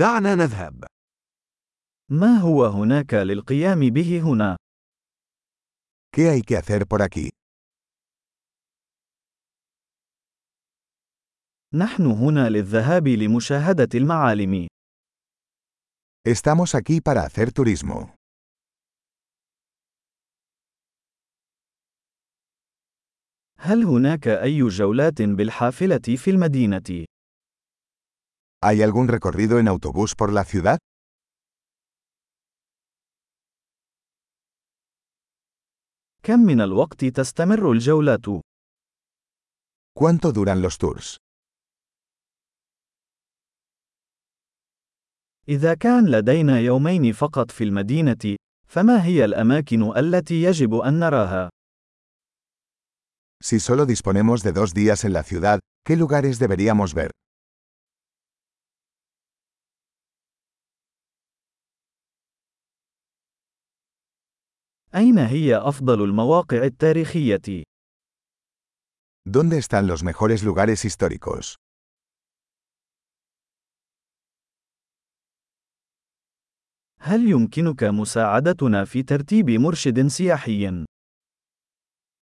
دعنا نذهب. ما هو هناك للقيام به هنا؟ ¿Qué hay que hacer por aquí? نحن هنا للذهاب لمشاهدة المعالم. Estamos aquí para hacer turismo. هل هناك أي جولات بالحافلة في المدينة؟ ¿Hay algún recorrido en autobús por la ciudad? كم من الوقت تستمر الجولات؟ ¿Cuánto duran los tours? إذا كان لدينا يومين فقط في المدينة، فما هي الأماكن التي يجب أن نراها؟ Si solo disponemos de dos días en la ciudad, ¿qué lugares deberíamos ver? أين هي أفضل المواقع التاريخية؟ ¿Dónde están los mejores lugares históricos? هل يمكنك مساعدتنا في ترتيب مرشد سياحي؟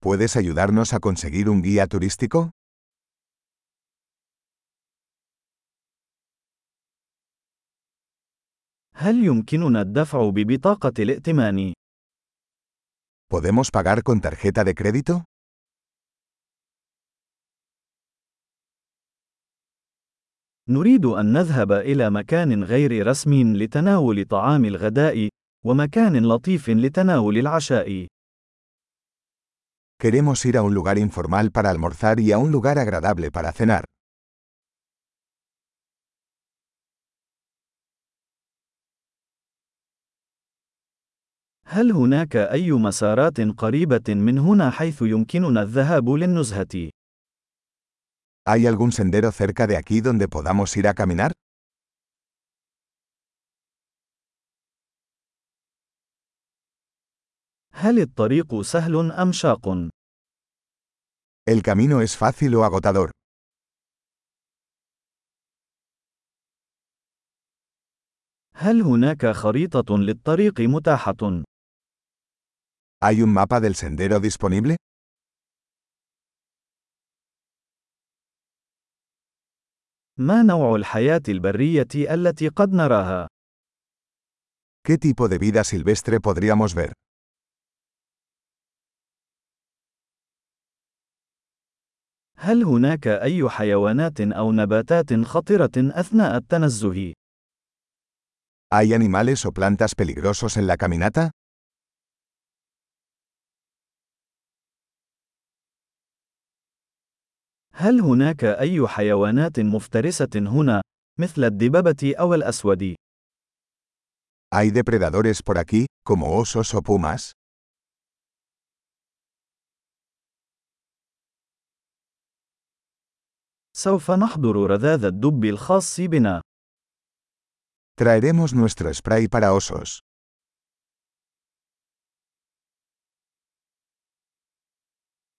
¿Puedes ayudarnos a conseguir un guía turístico? هل يمكننا الدفع ببطاقة الائتمان؟ ¿Podemos pagar con tarjeta de crédito? نريد أن نذهب إلى مكان غير رسمي لتناول طعام الغداء، ومكان لطيف لتناول العشاء. Queremos ir a un lugar informal para almorzar y a un lugar agradable para cenar. هل هناك أي مسارات قريبة من هنا حيث يمكننا الذهاب للنزهة؟ ¿Hay algún sendero cerca de aquí donde podamos ir a caminar? هل الطريق سهل أم شاق؟ ¿El camino es fácil o agotador? هل هناك خريطة للطريق متاحة؟ ¿Hay un mapa del sendero disponible? ما نوع الحياة البرية التي قد نراها؟ ¿Qué tipo de vida silvestre podríamos ver? هل هناك أي حيوانات أو نباتات خطرة أثناء التنزه؟ ¿Hay animales o plantas peligrosos en la caminata? هل هناك أي حيوانات مفترسة هنا، مثل الدببة أو الأسود؟ ¿Hay depredadores por aquí, como osos o pumas? سوف نحضر رذاذ الدب الخاص بنا. Traeremos nuestro spray para osos.